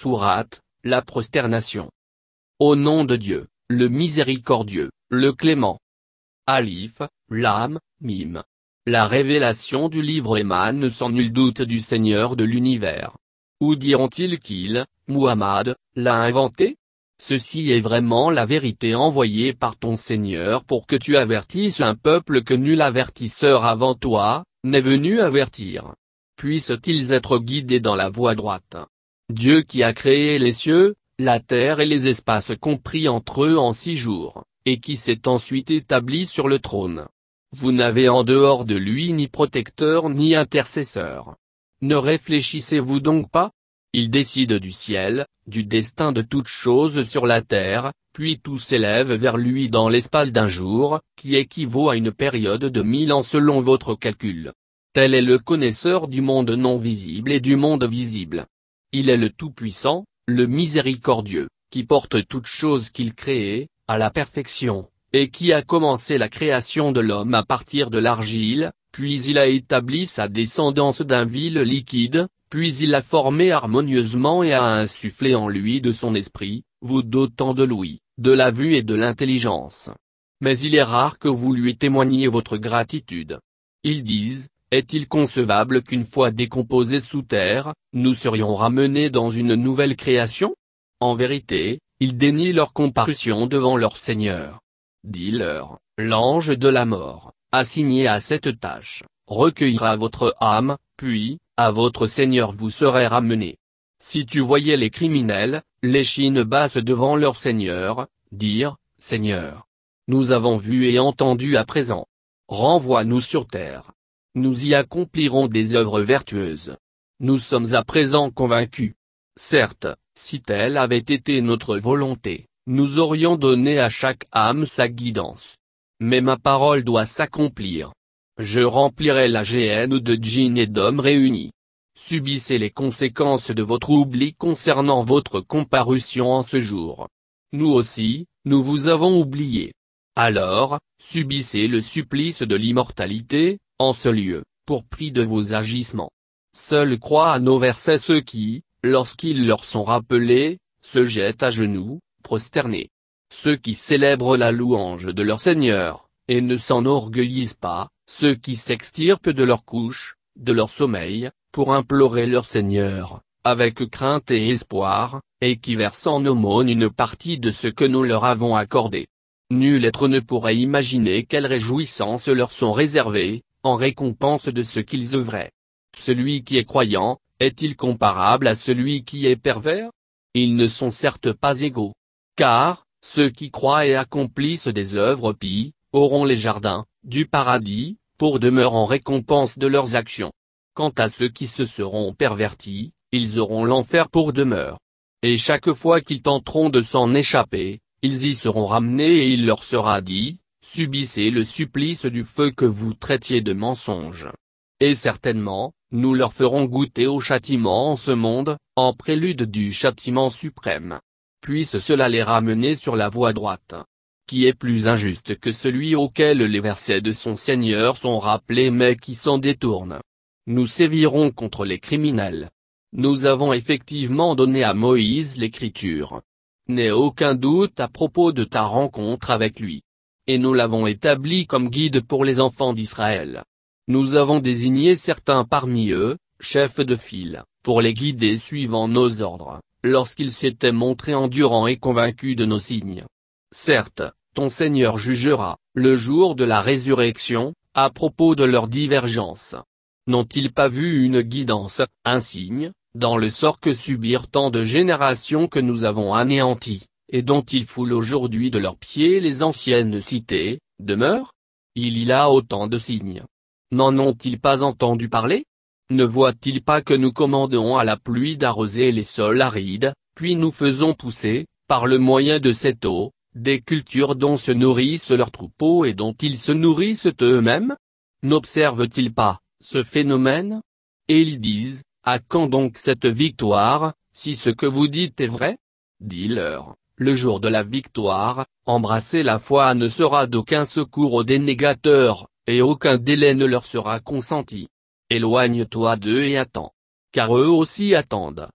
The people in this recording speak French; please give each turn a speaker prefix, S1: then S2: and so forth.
S1: Sourate, la prosternation. Au nom de Dieu, le miséricordieux, le clément. Alif, Lam, Mim. La révélation du livre émane sans nul doute du Seigneur de l'univers. Ou diront-ils qu'il, Muhammad, l'a inventé? Ceci est vraiment la vérité envoyée par ton Seigneur pour que tu avertisses un peuple que nul avertisseur avant toi, n'est venu avertir. Puissent-ils être guidés dans la voie droite? Dieu qui a créé les cieux, la terre et les espaces compris entre eux en six jours, et qui s'est ensuite établi sur le trône. Vous n'avez en dehors de lui ni protecteur ni intercesseur. Ne réfléchissez-vous donc pas? Il décide du ciel, du destin de toutes choses sur la terre, puis tout s'élève vers lui dans l'espace d'un jour, qui équivaut à une période de mille ans selon votre calcul. Tel est le connaisseur du monde non visible et du monde visible. Il est le Tout-Puissant, le Miséricordieux, qui porte toutes choses qu'il crée, à la perfection, et qui a commencé la création de l'homme à partir de l'argile, puis il a établi sa descendance d'un vil liquide, puis il l'a formé harmonieusement et a insufflé en lui de son esprit, vous dotant de l'ouïe, de la vue et de l'intelligence. Mais il est rare que vous lui témoigniez votre gratitude. Ils disent, est-il concevable qu'une fois décomposés sous terre, nous serions ramenés dans une nouvelle création? En vérité, ils dénient leur comparution devant leur Seigneur. Dis-leur, l'ange de la mort, assigné à cette tâche, recueillera votre âme, puis, à votre Seigneur vous serez ramenés. Si tu voyais les criminels, les chines basses devant leur Seigneur, dire, Seigneur. Nous avons vu et entendu à présent. Renvoie-nous sur terre. Nous y accomplirons des œuvres vertueuses. Nous sommes à présent convaincus. Certes, si telle avait été notre volonté, nous aurions donné à chaque âme sa guidance. Mais ma parole doit s'accomplir. Je remplirai la GN de djinns et d'hommes réunis. Subissez les conséquences de votre oubli concernant votre comparution en ce jour. Nous aussi, nous vous avons oublié. Alors, subissez le supplice de l'immortalité, en ce lieu, pour prix de vos agissements. Seuls croient à nos versets ceux qui, lorsqu'ils leur sont rappelés, se jettent à genoux, prosternés. Ceux qui célèbrent la louange de leur Seigneur, et ne s'enorgueillissent pas, ceux qui s'extirpent de leur couche, de leur sommeil, pour implorer leur Seigneur, avec crainte et espoir, et qui versent en aumône une partie de ce que nous leur avons accordé. Nul être ne pourrait imaginer quelles réjouissances leur sont réservées, en récompense de ce qu'ils œuvraient. Celui qui est croyant, est-il comparable à celui qui est pervers? Ils ne sont certes pas égaux. Car, ceux qui croient et accomplissent des œuvres pies, auront les jardins, du paradis, pour demeure en récompense de leurs actions. Quant à ceux qui se seront pervertis, ils auront l'enfer pour demeure. Et chaque fois qu'ils tenteront de s'en échapper, ils y seront ramenés et il leur sera dit, subissez le supplice du feu que vous traitiez de mensonge. Et certainement, nous leur ferons goûter au châtiment en ce monde, en prélude du châtiment suprême. Puisse cela les ramener sur la voie droite. Qui est plus injuste que celui auquel les versets de son Seigneur sont rappelés mais qui s'en détourne. Nous sévirons contre les criminels. Nous avons effectivement donné à Moïse l'écriture. N'aie aucun doute à propos de ta rencontre avec lui et nous l'avons établi comme guide pour les enfants d'Israël. Nous avons désigné certains parmi eux, chefs de file, pour les guider suivant nos ordres, lorsqu'ils s'étaient montrés endurants et convaincus de nos signes. Certes, ton Seigneur jugera, le jour de la résurrection, à propos de leur divergence. N'ont-ils pas vu une guidance, un signe, dans le sort que subirent tant de générations que nous avons anéanties? Et dont ils foulent aujourd'hui de leurs pieds les anciennes cités, demeurent Il y a autant de signes. N'en ont-ils pas entendu parler? Ne voient-ils pas que nous commandons à la pluie d'arroser les sols arides, puis nous faisons pousser, par le moyen de cette eau, des cultures dont se nourrissent leurs troupeaux et dont ils se nourrissent eux-mêmes? N'observent-ils pas, ce phénomène? Et ils disent, à quand donc cette victoire, si ce que vous dites est vrai? Dis-leur, le jour de la victoire, embrasser la foi ne sera d'aucun secours aux dénégateurs, et aucun délai ne leur sera consenti. Éloigne-toi d'eux et attends. Car eux aussi attendent.